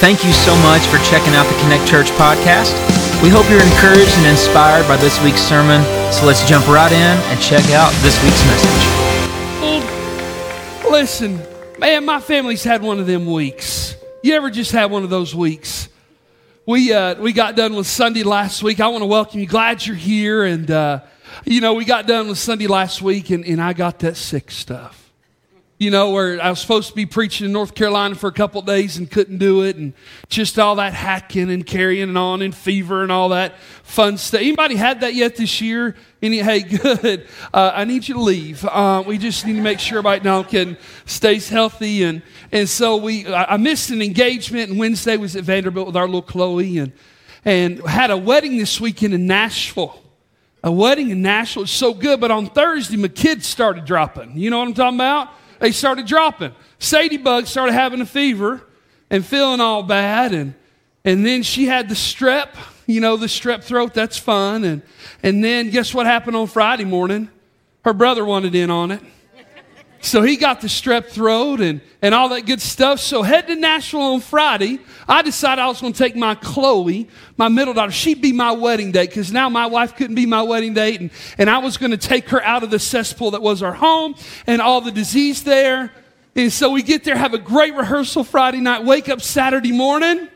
Thank you so much for checking out the Connect Church podcast. We hope you're encouraged and inspired by this week's sermon. So let's jump right in and check out this week's message. Listen, man, my family's had one of them weeks. You ever just had one of those weeks? We, uh, we got done with Sunday last week. I want to welcome you. Glad you're here. And, uh, you know, we got done with Sunday last week, and, and I got that sick stuff you know, where I was supposed to be preaching in North Carolina for a couple days and couldn't do it, and just all that hacking and carrying on and fever and all that fun stuff. Anybody had that yet this year? Any? Hey, good. Uh, I need you to leave. Uh, we just need to make sure everybody now can stays healthy, and and so we. I missed an engagement, and Wednesday was at Vanderbilt with our little Chloe, and and had a wedding this weekend in Nashville. A wedding in Nashville is so good, but on Thursday my kids started dropping. You know what I'm talking about? They started dropping. Sadie Bug started having a fever and feeling all bad. And, and then she had the strep, you know, the strep throat. That's fun. And, and then guess what happened on Friday morning? Her brother wanted in on it. So he got the strep throat and, and all that good stuff. So head to Nashville on Friday. I decided I was going to take my Chloe, my middle daughter. She'd be my wedding date because now my wife couldn't be my wedding date. And, and I was going to take her out of the cesspool that was our home and all the disease there. And so we get there, have a great rehearsal Friday night, wake up Saturday morning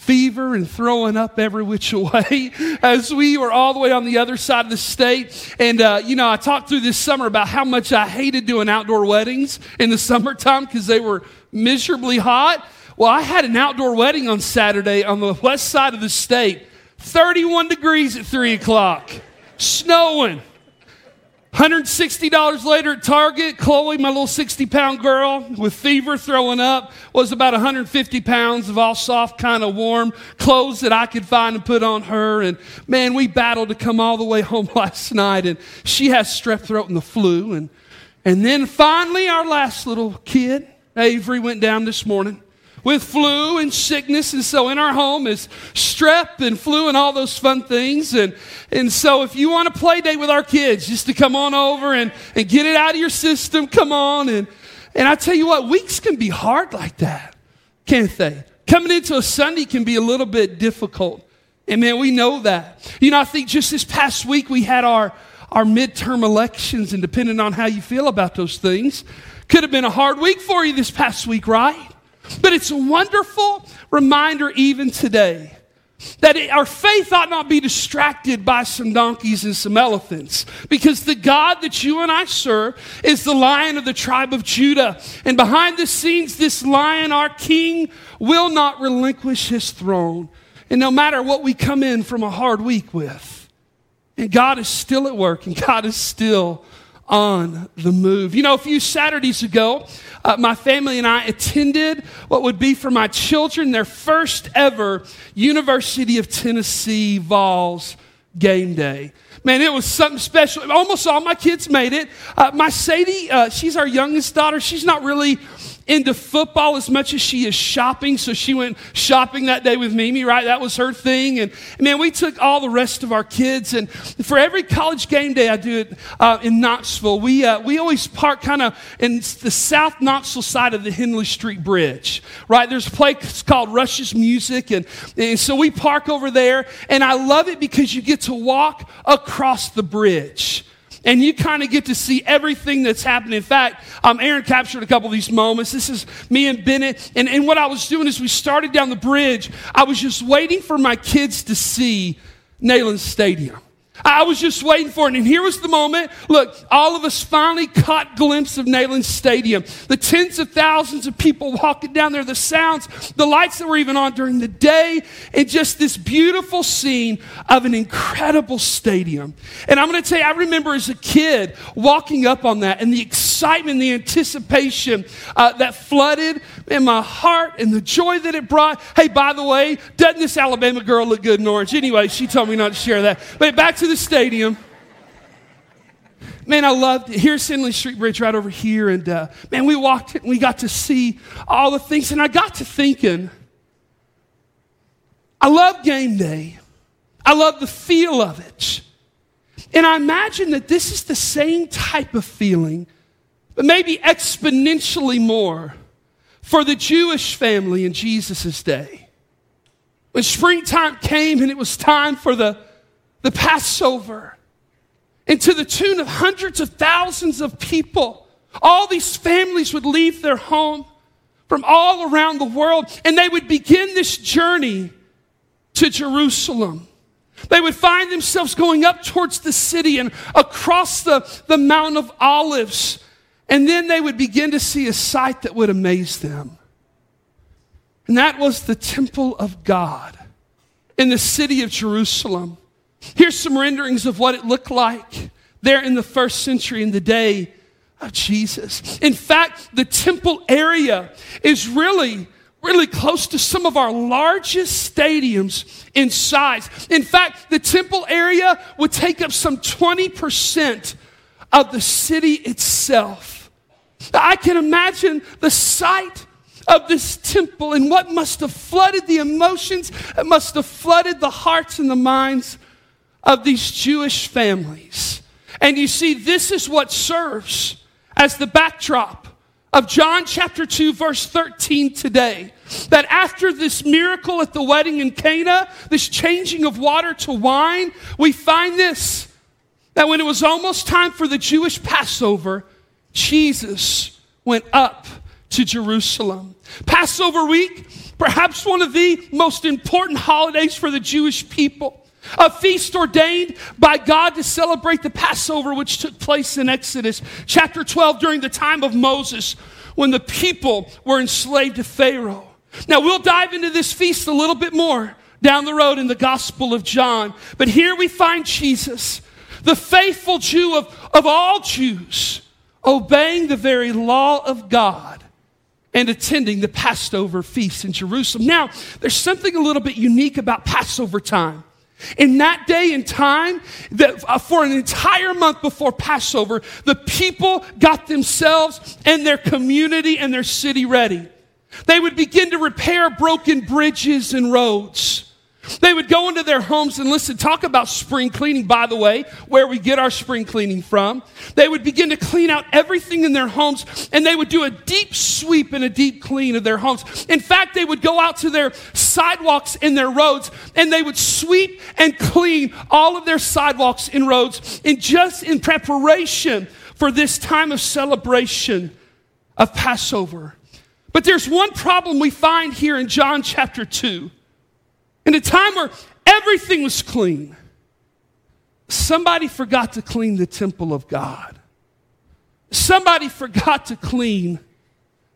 fever and throwing up every which way as we were all the way on the other side of the state. And, uh, you know, I talked through this summer about how much I hated doing outdoor weddings in the summertime because they were miserably hot. Well, I had an outdoor wedding on Saturday on the west side of the state, 31 degrees at 3 o'clock, snowing. $160 later at Target, Chloe, my little 60 pound girl with fever throwing up, was about 150 pounds of all soft, kind of warm clothes that I could find and put on her. And man, we battled to come all the way home last night. And she has strep throat and the flu. And, and then finally, our last little kid, Avery, went down this morning with flu and sickness. And so in our home is strep and flu and all those fun things. And, and so if you want a play date with our kids, just to come on over and, and get it out of your system, come on. And, and I tell you what, weeks can be hard like that, can't they? Coming into a Sunday can be a little bit difficult. And man, we know that. You know, I think just this past week we had our, our midterm elections, and depending on how you feel about those things, could have been a hard week for you this past week, right? But it's a wonderful reminder even today that it, our faith ought not be distracted by some donkeys and some elephants because the God that you and I serve is the lion of the tribe of Judah. And behind the scenes, this lion, our king, will not relinquish his throne. And no matter what we come in from a hard week with, and God is still at work and God is still on the move. You know, a few Saturdays ago, uh, my family and I attended what would be for my children their first ever University of Tennessee Vols game day. Man, it was something special. Almost all my kids made it. Uh, my Sadie, uh, she's our youngest daughter. She's not really into football as much as she is shopping. So she went shopping that day with Mimi, right? That was her thing. And man, we took all the rest of our kids. And for every college game day I do it uh, in Knoxville, we, uh, we always park kind of in the South Knoxville side of the Henley Street Bridge, right? There's a place called Rush's Music. And, and so we park over there. And I love it because you get to walk across the bridge and you kind of get to see everything that's happening. In fact, um, Aaron captured a couple of these moments. This is me and Bennett. And, and what I was doing is we started down the bridge. I was just waiting for my kids to see Neyland Stadium. I was just waiting for it. And here was the moment. Look, all of us finally caught glimpse of Neyland Stadium. The tens of thousands of people walking down there, the sounds, the lights that were even on during the day, and just this beautiful scene of an incredible stadium. And I'm going to tell you, I remember as a kid walking up on that and the excitement, the anticipation uh, that flooded in my heart and the joy that it brought. Hey, by the way, doesn't this Alabama girl look good in orange? Anyway, she told me not to share that. But back to the stadium. Man, I loved it. Here's Henley Street Bridge right over here. And uh, man, we walked it and we got to see all the things. And I got to thinking, I love game day. I love the feel of it. And I imagine that this is the same type of feeling, but maybe exponentially more for the Jewish family in Jesus' day. When springtime came and it was time for the, the Passover, and to the tune of hundreds of thousands of people, all these families would leave their home from all around the world and they would begin this journey to Jerusalem. They would find themselves going up towards the city and across the, the Mount of Olives. And then they would begin to see a sight that would amaze them. And that was the temple of God in the city of Jerusalem. Here's some renderings of what it looked like there in the first century in the day of Jesus. In fact, the temple area is really really close to some of our largest stadiums in size. In fact, the temple area would take up some 20% of the city itself. I can imagine the sight of this temple and what must have flooded the emotions, it must have flooded the hearts and the minds of these Jewish families. And you see, this is what serves as the backdrop of John chapter 2, verse 13 today. That after this miracle at the wedding in Cana, this changing of water to wine, we find this that when it was almost time for the Jewish Passover, Jesus went up to Jerusalem. Passover week, perhaps one of the most important holidays for the Jewish people a feast ordained by God to celebrate the Passover, which took place in Exodus chapter 12 during the time of Moses when the people were enslaved to Pharaoh. Now, we'll dive into this feast a little bit more down the road in the Gospel of John. But here we find Jesus, the faithful Jew of, of all Jews, obeying the very law of God and attending the Passover feast in Jerusalem. Now, there's something a little bit unique about Passover time. In that day and time, that, uh, for an entire month before Passover, the people got themselves and their community and their city ready. They would begin to repair broken bridges and roads. They would go into their homes and listen, talk about spring cleaning, by the way, where we get our spring cleaning from. They would begin to clean out everything in their homes and they would do a deep sweep and a deep clean of their homes. In fact, they would go out to their sidewalks and their roads and they would sweep and clean all of their sidewalks and roads in just in preparation for this time of celebration of Passover. But there's one problem we find here in John chapter 2. In a time where everything was clean, somebody forgot to clean the temple of God. Somebody forgot to clean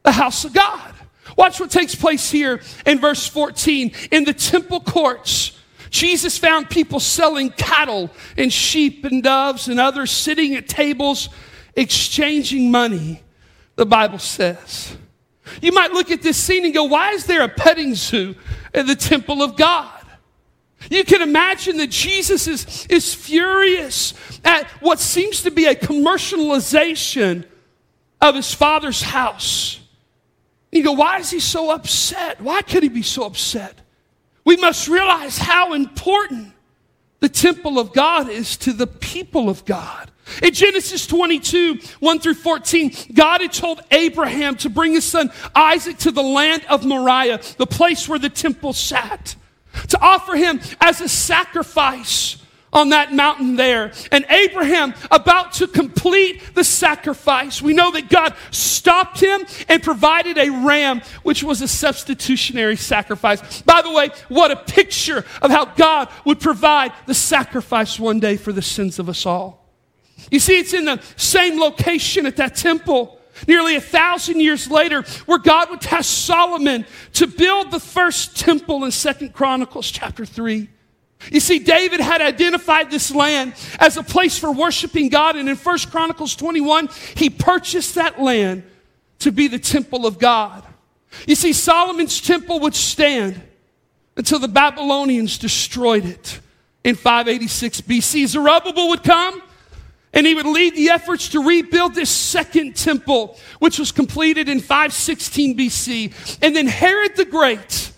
the house of God. Watch what takes place here in verse 14. In the temple courts, Jesus found people selling cattle and sheep and doves and others sitting at tables exchanging money, the Bible says. You might look at this scene and go, why is there a petting zoo in the temple of God? You can imagine that Jesus is, is furious at what seems to be a commercialization of his father's house. You go, why is he so upset? Why could he be so upset? We must realize how important the temple of God is to the people of God. In Genesis 22, 1 through 14, God had told Abraham to bring his son Isaac to the land of Moriah, the place where the temple sat, to offer him as a sacrifice on that mountain there. And Abraham, about to complete the sacrifice, we know that God stopped him and provided a ram, which was a substitutionary sacrifice. By the way, what a picture of how God would provide the sacrifice one day for the sins of us all. You see, it's in the same location at that temple. Nearly a thousand years later where god would task solomon to build the first temple in second chronicles chapter 3 you see david had identified this land as a place for worshiping god and in first chronicles 21 he purchased that land to be the temple of god. You see solomon's temple would stand until the babylonians destroyed it in 586 bc zerubbabel would come and he would lead the efforts to rebuild this second temple, which was completed in 516 BC. And then Herod the Great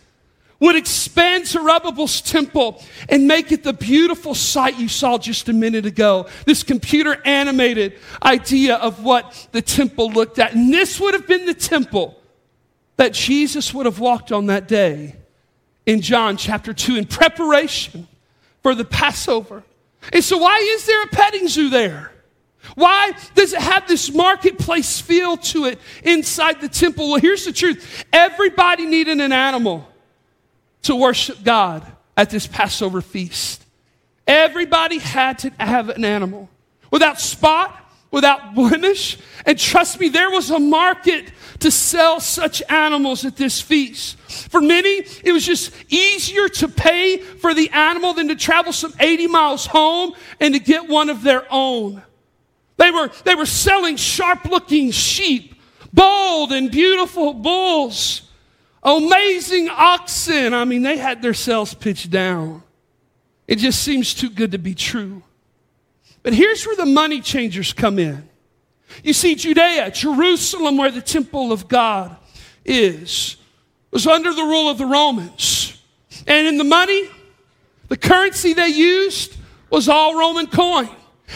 would expand Zerubbabel's temple and make it the beautiful sight you saw just a minute ago. This computer animated idea of what the temple looked at. And this would have been the temple that Jesus would have walked on that day in John chapter 2 in preparation for the Passover. And so, why is there a petting zoo there? Why does it have this marketplace feel to it inside the temple? Well, here's the truth everybody needed an animal to worship God at this Passover feast. Everybody had to have an animal without spot, without blemish. And trust me, there was a market to sell such animals at this feast. For many, it was just easier to pay for the animal than to travel some 80 miles home and to get one of their own. They were, they were selling sharp looking sheep, bold and beautiful bulls, amazing oxen. I mean, they had their sales pitched down. It just seems too good to be true. But here's where the money changers come in. You see, Judea, Jerusalem, where the temple of God is, was under the rule of the Romans. And in the money, the currency they used was all Roman coin.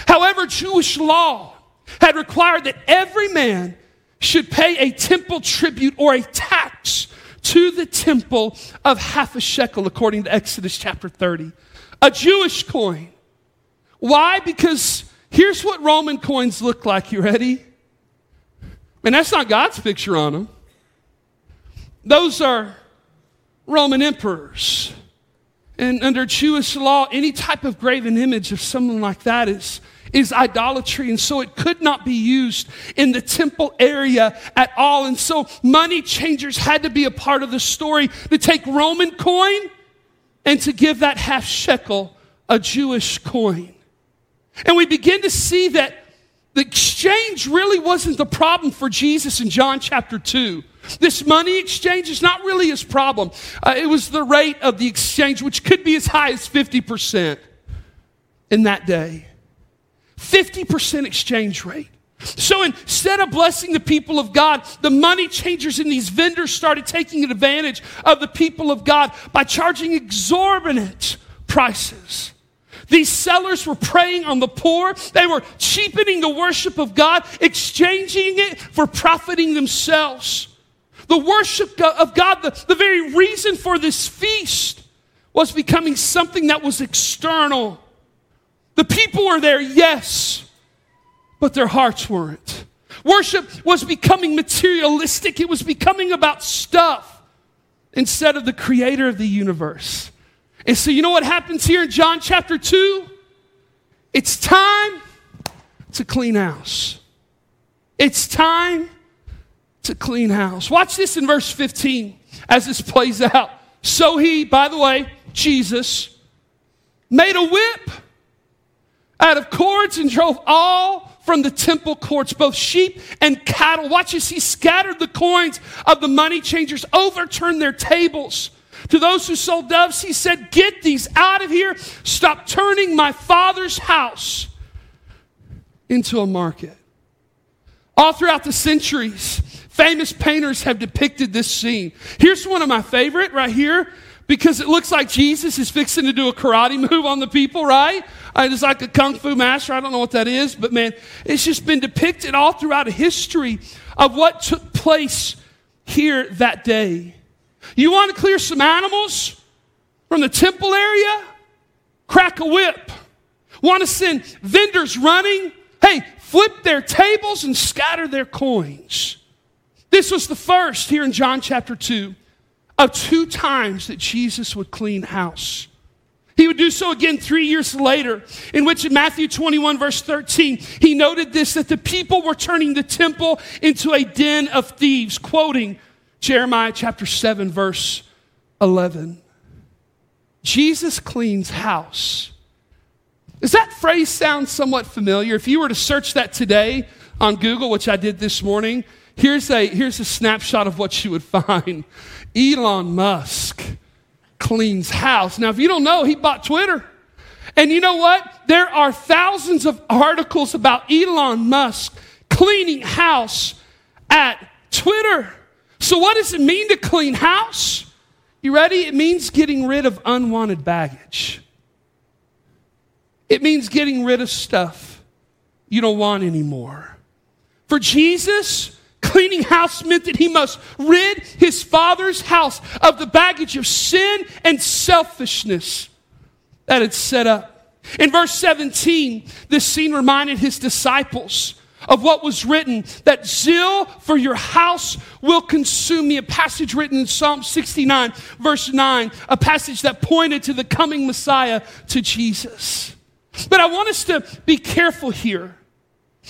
However, Jewish law had required that every man should pay a temple tribute or a tax to the temple of half a shekel, according to Exodus chapter 30. A Jewish coin. Why? Because here's what Roman coins look like. You ready? And that's not God's picture on them. Those are Roman emperors. And under Jewish law, any type of graven image of someone like that is, is idolatry. And so it could not be used in the temple area at all. And so money changers had to be a part of the story to take Roman coin and to give that half shekel a Jewish coin. And we begin to see that the exchange really wasn't the problem for Jesus in John chapter 2. This money exchange is not really his problem. Uh, it was the rate of the exchange, which could be as high as 50% in that day. 50% exchange rate. So instead of blessing the people of God, the money changers and these vendors started taking advantage of the people of God by charging exorbitant prices. These sellers were preying on the poor. They were cheapening the worship of God, exchanging it for profiting themselves. The worship of God, the, the very reason for this feast, was becoming something that was external. The people were there, yes, but their hearts weren't. Worship was becoming materialistic, it was becoming about stuff instead of the creator of the universe. And so, you know what happens here in John chapter 2? It's time to clean house. It's time to clean house. Watch this in verse 15 as this plays out. So he, by the way, Jesus, made a whip out of cords and drove all from the temple courts, both sheep and cattle. Watch as he scattered the coins of the money changers, overturned their tables. To those who sold doves, he said, Get these out of here. Stop turning my father's house into a market. All throughout the centuries, famous painters have depicted this scene. Here's one of my favorite right here because it looks like Jesus is fixing to do a karate move on the people, right? Uh, it's like a kung fu master. I don't know what that is, but man, it's just been depicted all throughout history of what took place here that day. You want to clear some animals from the temple area? Crack a whip. Want to send vendors running? Hey, flip their tables and scatter their coins. This was the first here in John chapter 2 of two times that Jesus would clean house. He would do so again three years later, in which in Matthew 21, verse 13, he noted this that the people were turning the temple into a den of thieves, quoting Jeremiah chapter 7, verse 11. Jesus cleans house. Does that phrase sound somewhat familiar? If you were to search that today on Google, which I did this morning, here's a, here's a snapshot of what you would find. Elon Musk cleans house. Now, if you don't know, he bought Twitter. And you know what? There are thousands of articles about Elon Musk cleaning house at Twitter. So, what does it mean to clean house? You ready? It means getting rid of unwanted baggage. It means getting rid of stuff you don't want anymore. For Jesus, cleaning house meant that he must rid his father's house of the baggage of sin and selfishness that had set up. In verse 17, this scene reminded his disciples of what was written that zeal for your house will consume me. A passage written in Psalm 69, verse 9, a passage that pointed to the coming Messiah, to Jesus. But I want us to be careful here.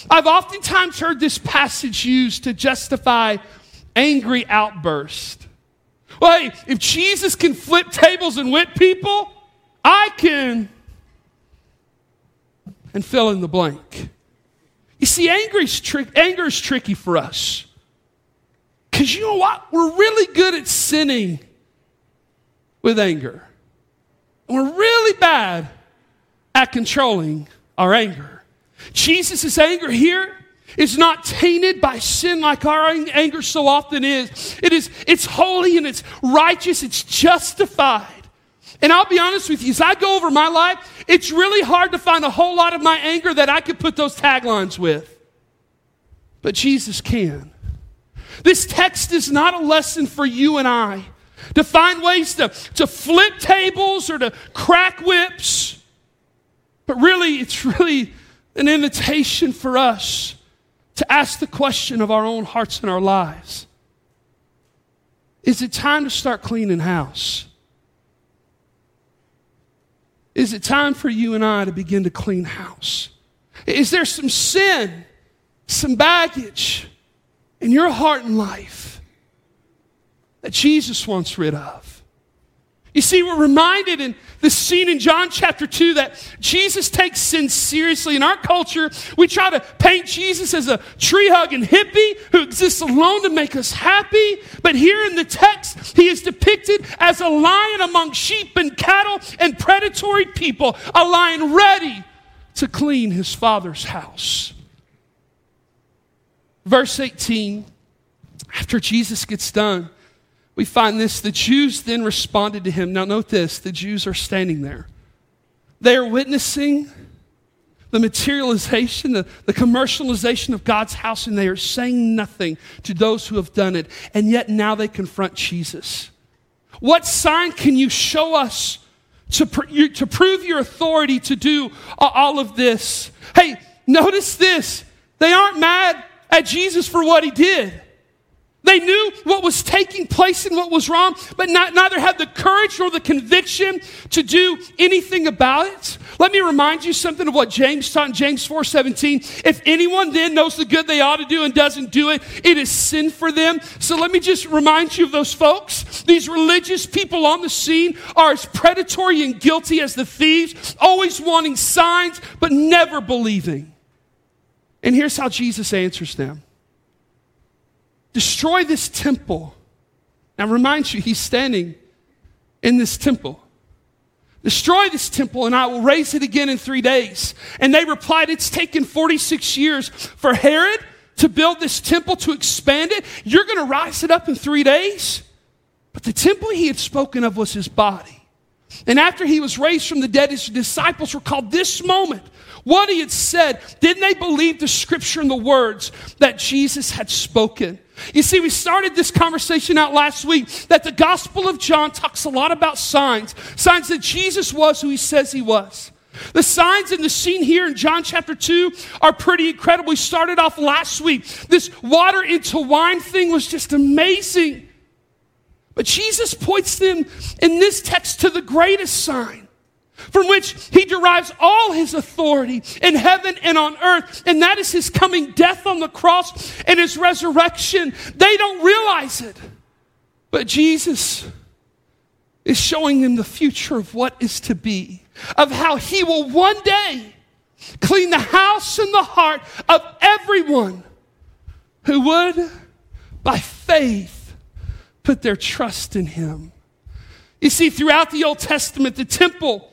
I've oftentimes heard this passage used to justify angry outburst. Well, hey, if Jesus can flip tables and whip people, I can. And fill in the blank. You see, anger is, tri- anger is tricky for us. Because you know what? We're really good at sinning with anger. And we're really bad at controlling our anger. Jesus' anger here is not tainted by sin like our anger so often is. It is it's holy and it's righteous, it's justified. And I'll be honest with you, as I go over my life, it's really hard to find a whole lot of my anger that I could put those taglines with. But Jesus can. This text is not a lesson for you and I to find ways to, to flip tables or to crack whips. But really, it's really an invitation for us to ask the question of our own hearts and our lives Is it time to start cleaning house? Is it time for you and I to begin to clean house? Is there some sin, some baggage in your heart and life that Jesus wants rid of? You see, we're reminded in this scene in John chapter 2 that Jesus takes sin seriously. In our culture, we try to paint Jesus as a tree hugging hippie who exists alone to make us happy. But here in the text, he is depicted as a lion among sheep and cattle and predatory people, a lion ready to clean his father's house. Verse 18, after Jesus gets done, we find this the Jews then responded to him. Now, note this the Jews are standing there. They are witnessing the materialization, the, the commercialization of God's house, and they are saying nothing to those who have done it. And yet now they confront Jesus. What sign can you show us to, pr- to prove your authority to do all of this? Hey, notice this. They aren't mad at Jesus for what he did. They knew what was taking place and what was wrong, but not, neither had the courage nor the conviction to do anything about it. Let me remind you something of what James taught in James 4 17. If anyone then knows the good they ought to do and doesn't do it, it is sin for them. So let me just remind you of those folks. These religious people on the scene are as predatory and guilty as the thieves, always wanting signs, but never believing. And here's how Jesus answers them destroy this temple. Now, remind you, he's standing in this temple. Destroy this temple, and I will raise it again in three days. And they replied, It's taken 46 years for Herod to build this temple, to expand it. You're going to rise it up in three days? But the temple he had spoken of was his body. And after he was raised from the dead, his disciples recalled this moment, what he had said. Didn't they believe the scripture and the words that Jesus had spoken? You see, we started this conversation out last week that the Gospel of John talks a lot about signs, signs that Jesus was who he says he was. The signs in the scene here in John chapter 2 are pretty incredible. We started off last week. This water into wine thing was just amazing. But Jesus points them in this text to the greatest sign from which he derives all his authority in heaven and on earth, and that is his coming death on the cross and his resurrection. They don't realize it, but Jesus is showing them the future of what is to be, of how he will one day clean the house and the heart of everyone who would, by faith, put their trust in him. You see, throughout the Old Testament, the temple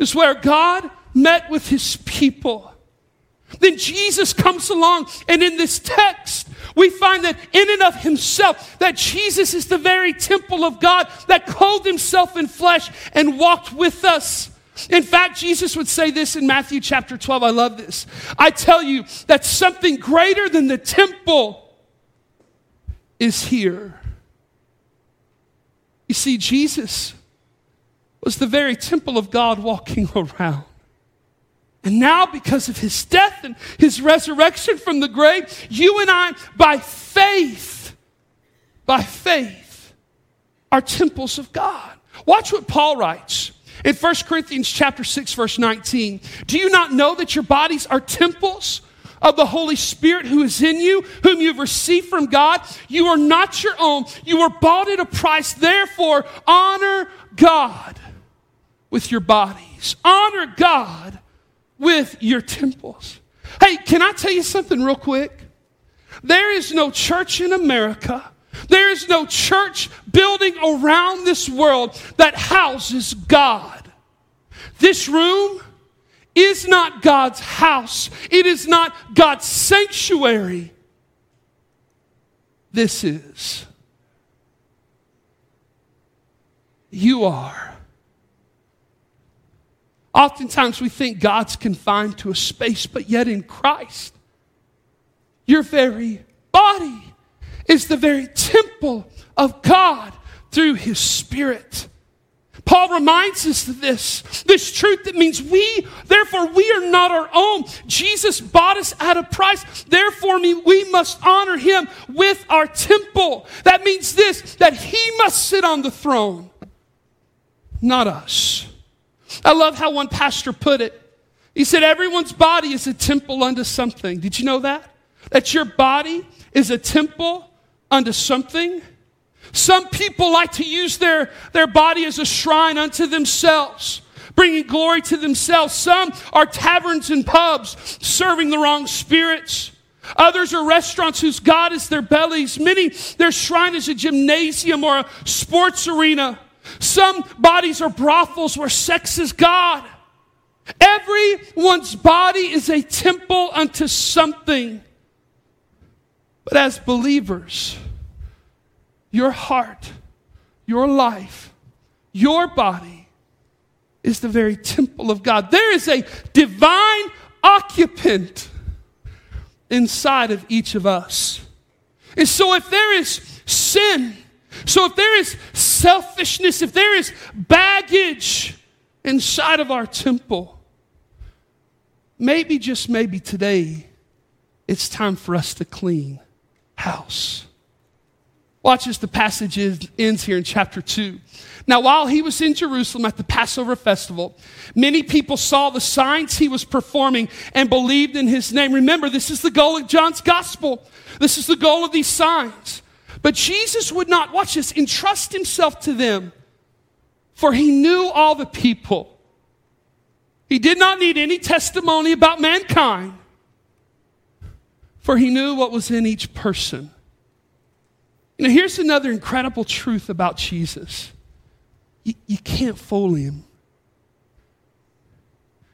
is where God met with his people. Then Jesus comes along, and in this text, we find that in and of himself, that Jesus is the very temple of God that clothed himself in flesh and walked with us. In fact, Jesus would say this in Matthew chapter 12. I love this. I tell you that something greater than the temple is here. You see, Jesus was the very temple of God walking around. And now, because of his death and his resurrection from the grave, you and I, by faith, by faith, are temples of God. Watch what Paul writes in 1 Corinthians chapter 6 verse 19. Do you not know that your bodies are temples of the Holy Spirit who is in you, whom you've received from God? You are not your own. You were bought at a price. Therefore, honor God with your bodies. Honor God with your temples. Hey, can I tell you something real quick? There is no church in America, there is no church building around this world that houses God. This room is not God's house, it is not God's sanctuary. This is. You are Oftentimes we think God's confined to a space, but yet in Christ, your very body is the very temple of God through His Spirit. Paul reminds us of this, this truth that means we, therefore, we are not our own. Jesus bought us at a price. Therefore, we must honor him with our temple. That means this, that he must sit on the throne, not us. I love how one pastor put it. He said, Everyone's body is a temple unto something. Did you know that? That your body is a temple unto something? Some people like to use their, their body as a shrine unto themselves, bringing glory to themselves. Some are taverns and pubs serving the wrong spirits. Others are restaurants whose God is their bellies. Many, their shrine is a gymnasium or a sports arena. Some bodies are brothels where sex is God. Everyone's body is a temple unto something. But as believers, your heart, your life, your body is the very temple of God. There is a divine occupant inside of each of us. And so if there is sin, so if there is selfishness, if there is baggage inside of our temple, maybe, just maybe today, it's time for us to clean house. Watch as the passage ends here in chapter 2. Now, while he was in Jerusalem at the Passover festival, many people saw the signs he was performing and believed in his name. Remember, this is the goal of John's gospel. This is the goal of these signs. But Jesus would not, watch this, entrust himself to them, for he knew all the people. He did not need any testimony about mankind, for he knew what was in each person. Know, here's another incredible truth about Jesus you, you can't fool him.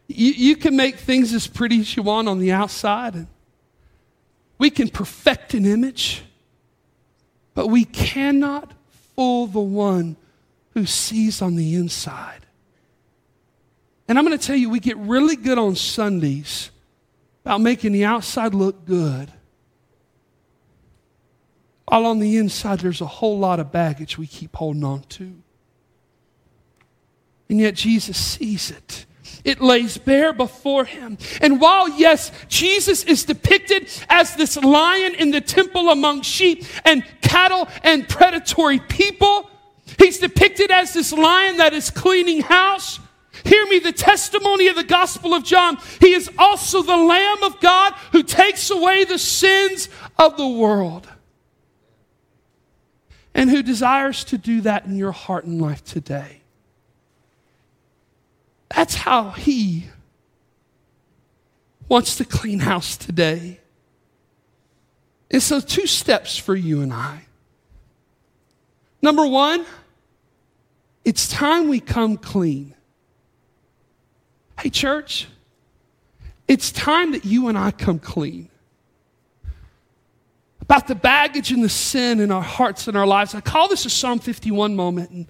You, you can make things as pretty as you want on the outside, and we can perfect an image. But we cannot fool the one who sees on the inside. And I'm going to tell you, we get really good on Sundays about making the outside look good. While on the inside, there's a whole lot of baggage we keep holding on to. And yet, Jesus sees it. It lays bare before him. And while, yes, Jesus is depicted as this lion in the temple among sheep and cattle and predatory people, he's depicted as this lion that is cleaning house. Hear me, the testimony of the Gospel of John. He is also the Lamb of God who takes away the sins of the world. And who desires to do that in your heart and life today. That's how He wants to clean house today. And so, two steps for you and I. Number one, it's time we come clean. Hey, church, it's time that you and I come clean. About the baggage and the sin in our hearts and our lives. I call this a Psalm 51 moment. And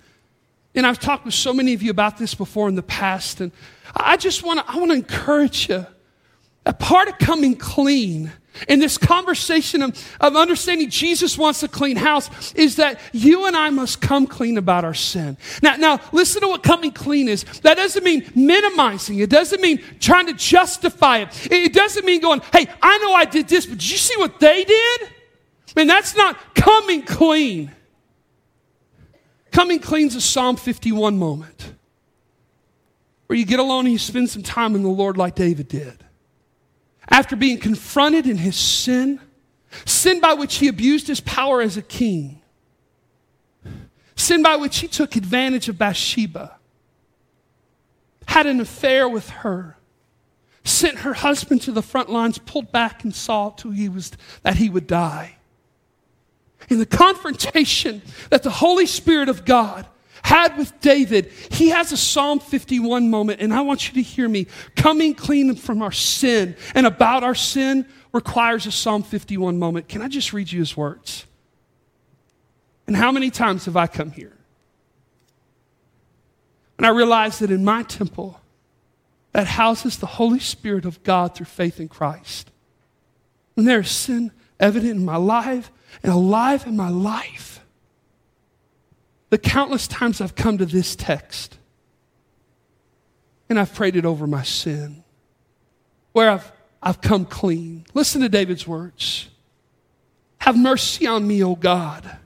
and I've talked with so many of you about this before in the past. And I just want to, I want to encourage you. A part of coming clean in this conversation of, of, understanding Jesus wants a clean house is that you and I must come clean about our sin. Now, now listen to what coming clean is. That doesn't mean minimizing. It doesn't mean trying to justify it. It doesn't mean going, hey, I know I did this, but did you see what they did? Man, that's not coming clean. Coming clean is a Psalm 51 moment. Where you get alone and you spend some time in the Lord like David did. After being confronted in his sin, sin by which he abused his power as a king, sin by which he took advantage of Bathsheba, had an affair with her, sent her husband to the front lines, pulled back and saw to he was, that he would die. In the confrontation that the Holy Spirit of God had with David, he has a Psalm 51 moment, and I want you to hear me. Coming clean from our sin and about our sin requires a Psalm 51 moment. Can I just read you his words? And how many times have I come here? And I realize that in my temple, that houses the Holy Spirit of God through faith in Christ. When there is sin evident in my life and alive in my life, the countless times I've come to this text and I've prayed it over my sin, where I've, I've come clean. Listen to David's words Have mercy on me, O God.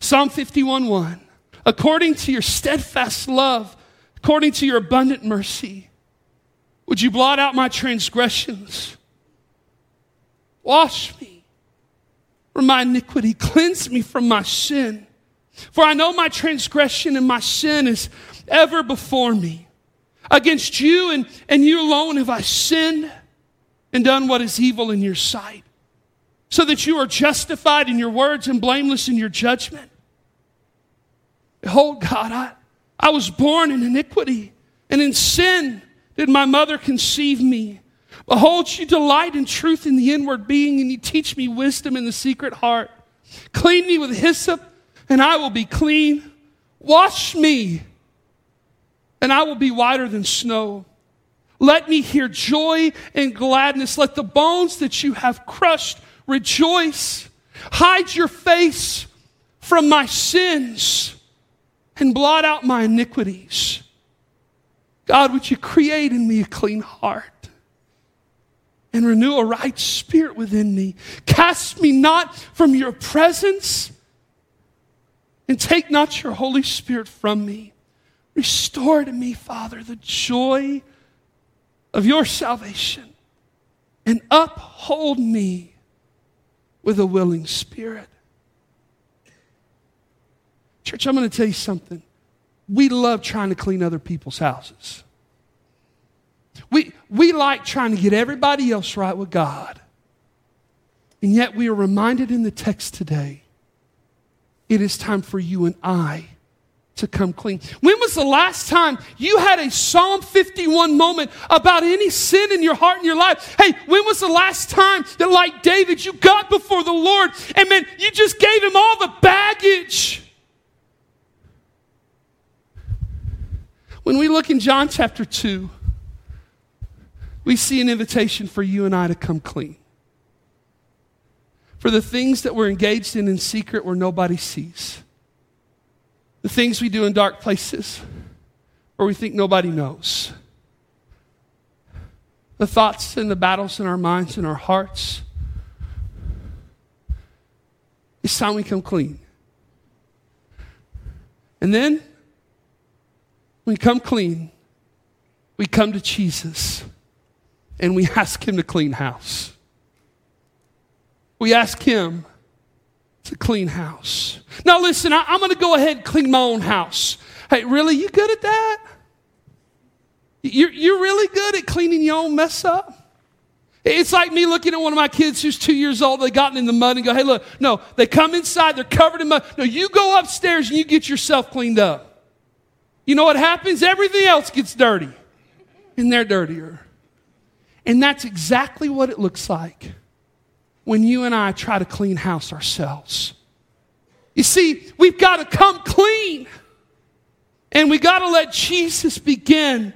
Psalm 51 1. According to your steadfast love, according to your abundant mercy, would you blot out my transgressions? Wash me from my iniquity, cleanse me from my sin. For I know my transgression and my sin is ever before me. Against you and, and you alone have I sinned and done what is evil in your sight, so that you are justified in your words and blameless in your judgment. Behold, God, I, I was born in iniquity, and in sin did my mother conceive me. Behold, you delight in truth in the inward being, and you teach me wisdom in the secret heart. Clean me with hyssop and I will be clean. Wash me, and I will be whiter than snow. Let me hear joy and gladness. Let the bones that you have crushed rejoice. Hide your face from my sins and blot out my iniquities. God, would you create in me a clean heart and renew a right spirit within me? Cast me not from your presence and take not your Holy Spirit from me. Restore to me, Father, the joy of your salvation and uphold me with a willing spirit. Church, I'm going to tell you something. We love trying to clean other people's houses. We, we like trying to get everybody else right with God. And yet we are reminded in the text today it is time for you and I to come clean. When was the last time you had a Psalm 51 moment about any sin in your heart and your life? Hey, when was the last time that, like David, you got before the Lord and you just gave him all the baggage? When we look in John chapter 2, we see an invitation for you and I to come clean for the things that we're engaged in in secret where nobody sees. The things we do in dark places where we think nobody knows. The thoughts and the battles in our minds and our hearts. It's time we come clean. And then, when we come clean, we come to Jesus and we ask Him to clean house. We ask Him to clean house. Now, listen, I, am going to go ahead and clean my own house. Hey, really? You good at that? You're, you're really good at cleaning your own mess up? It's like me looking at one of my kids who's two years old. They gotten in the mud and go, hey, look, no, they come inside, they're covered in mud. No, you go upstairs and you get yourself cleaned up. You know what happens? Everything else gets dirty, and they're dirtier. And that's exactly what it looks like when you and I try to clean house ourselves. You see, we've got to come clean. And we got to let Jesus begin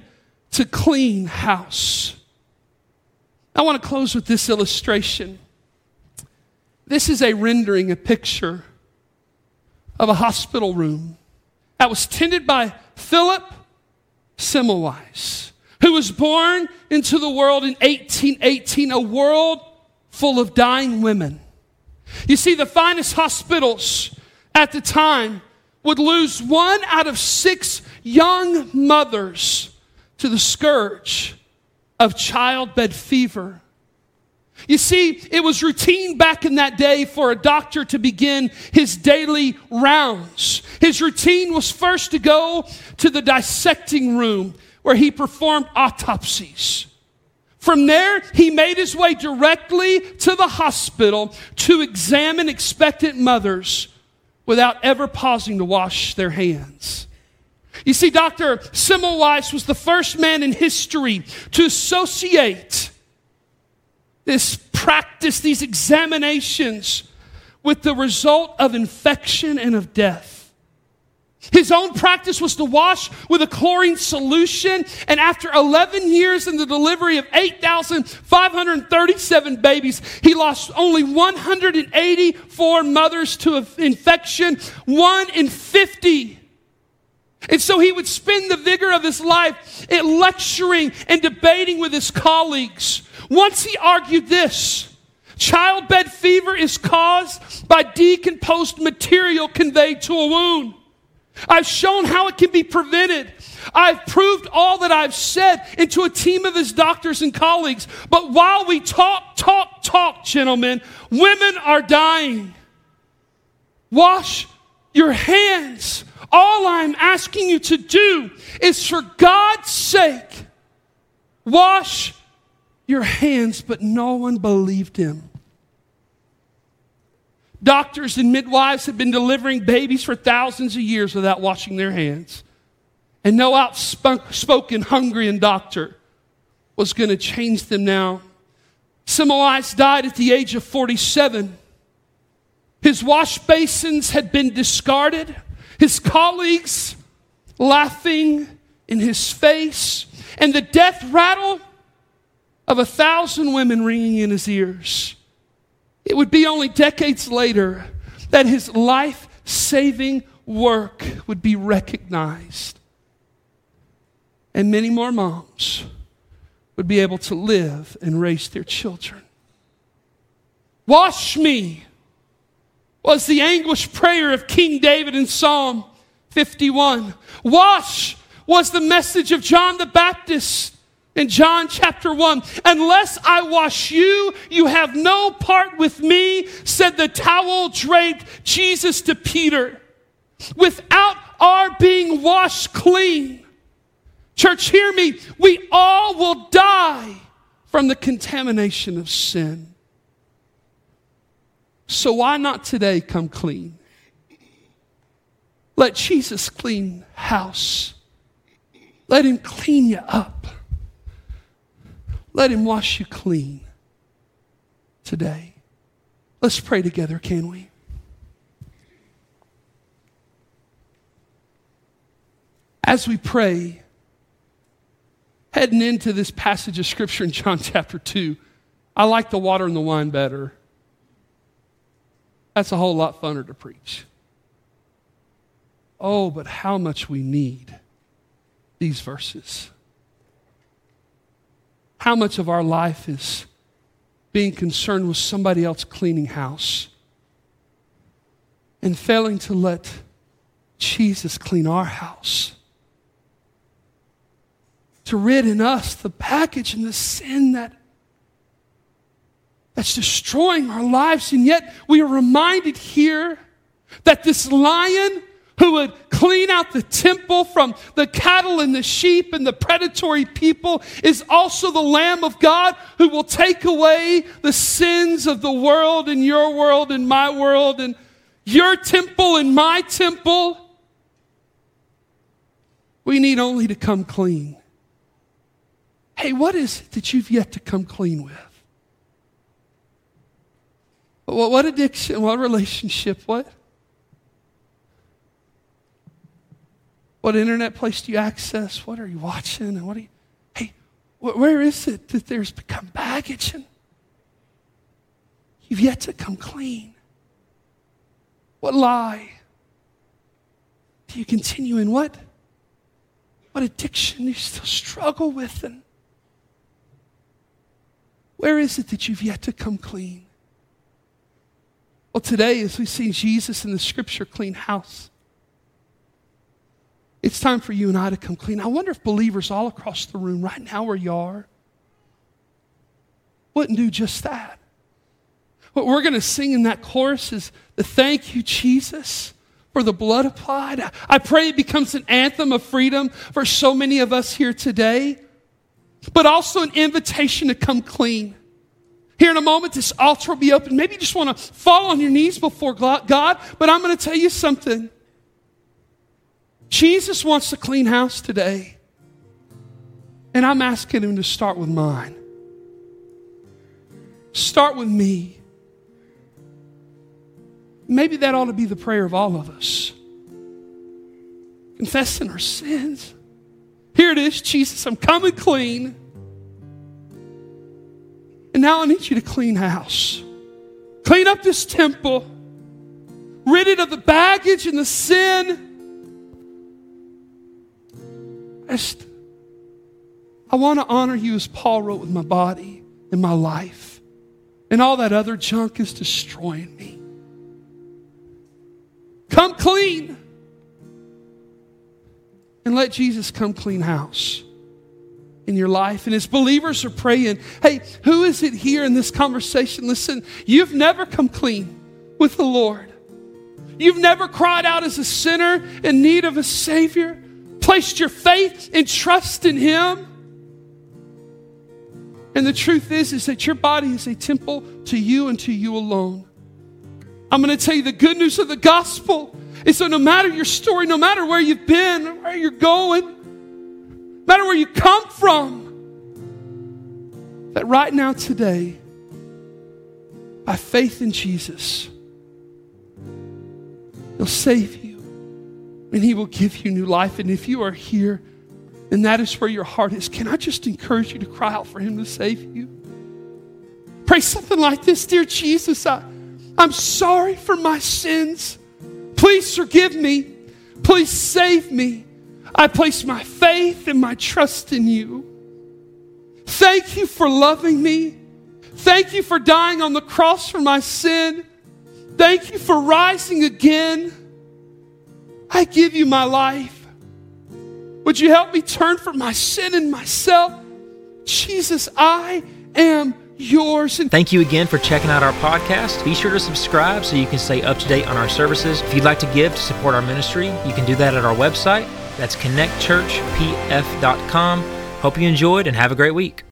to clean house. I want to close with this illustration. This is a rendering, a picture of a hospital room that was tended by Philip Semmelweis, who was born into the world in 1818, a world full of dying women. You see, the finest hospitals at the time would lose one out of six young mothers to the scourge of childbed fever. You see, it was routine back in that day for a doctor to begin his daily rounds. His routine was first to go to the dissecting room where he performed autopsies. From there, he made his way directly to the hospital to examine expectant mothers without ever pausing to wash their hands. You see, Dr. Semmelweis was the first man in history to associate this practice, these examinations, with the result of infection and of death. His own practice was to wash with a chlorine solution, and after 11 years in the delivery of 8,537 babies, he lost only 184 mothers to infection, one in 50. And so he would spend the vigor of his life in lecturing and debating with his colleagues. Once he argued this childbed fever is caused by decomposed material conveyed to a wound. I've shown how it can be prevented. I've proved all that I've said into a team of his doctors and colleagues. But while we talk, talk, talk, gentlemen, women are dying. Wash your hands. All I'm asking you to do is for God's sake, wash your hands. But no one believed him. Doctors and midwives have been delivering babies for thousands of years without washing their hands. And no outspoken Hungarian doctor was going to change them now. Semmelweis died at the age of 47. His wash basins had been discarded, his colleagues laughing in his face, and the death rattle of a thousand women ringing in his ears. It would be only decades later that his life saving work would be recognized. And many more moms would be able to live and raise their children. Wash me was the anguished prayer of King David in Psalm 51. Wash was the message of John the Baptist in John chapter 1, unless I wash you, you have no part with me, said the towel draped Jesus to Peter. Without our being washed clean, church, hear me, we all will die from the contamination of sin. So why not today come clean? Let Jesus clean house. Let him clean you up. Let Him wash you clean today. Let's pray together, can we? As we pray, heading into this passage of Scripture in John chapter 2, I like the water and the wine better. That's a whole lot funner to preach. Oh, but how much we need these verses how much of our life is being concerned with somebody else cleaning house and failing to let Jesus clean our house. To rid in us the package and the sin that that's destroying our lives. And yet we are reminded here that this lion who would clean out the temple from the cattle and the sheep and the predatory people, is also the Lamb of God who will take away the sins of the world and your world and my world and your temple and my temple. We need only to come clean. Hey, what is it that you've yet to come clean with? What, addiction? What relationship? What? What internet place do you access? What are you watching? And what are you, hey, wh- where is it that there's become baggage and you've yet to come clean? What lie do you continue in? What, what addiction do you still struggle with? And where is it that you've yet to come clean? Well, today, as we see Jesus in the scripture clean house, it's time for you and I to come clean. I wonder if believers all across the room, right now where you are, wouldn't do just that. What we're going to sing in that chorus is the thank you, Jesus, for the blood applied. I pray it becomes an anthem of freedom for so many of us here today, but also an invitation to come clean. Here in a moment, this altar will be open. Maybe you just want to fall on your knees before God, but I'm going to tell you something. Jesus wants to clean house today. And I'm asking him to start with mine. Start with me. Maybe that ought to be the prayer of all of us. Confessing our sins. Here it is, Jesus, I'm coming clean. And now I need you to clean house. Clean up this temple. Rid it of the baggage and the sin I want to honor you as Paul wrote with my body and my life. And all that other junk is destroying me. Come clean. And let Jesus come clean house in your life. And as believers are praying, hey, who is it here in this conversation? Listen, you've never come clean with the Lord. You've never cried out as a sinner in need of a Savior placed your faith and trust in Him. And the truth is, is that your body is a temple to you and to you alone. I'm going to tell you the good news of the gospel is so no matter your story, no matter where you've been, where you're going, no matter where you come from, that right now, today, by faith in Jesus, He'll save you and He will give you new life. And if you are here and that is where your heart is, can I just encourage you to cry out for Him to save you? Pray something like this Dear Jesus, I, I'm sorry for my sins. Please forgive me. Please save me. I place my faith and my trust in you. Thank you for loving me. Thank you for dying on the cross for my sin. Thank you for rising again. I give you my life. Would you help me turn from my sin and myself? Jesus, I am yours. And Thank you again for checking out our podcast. Be sure to subscribe so you can stay up to date on our services. If you'd like to give to support our ministry, you can do that at our website. That's connectchurchpf.com. Hope you enjoyed and have a great week.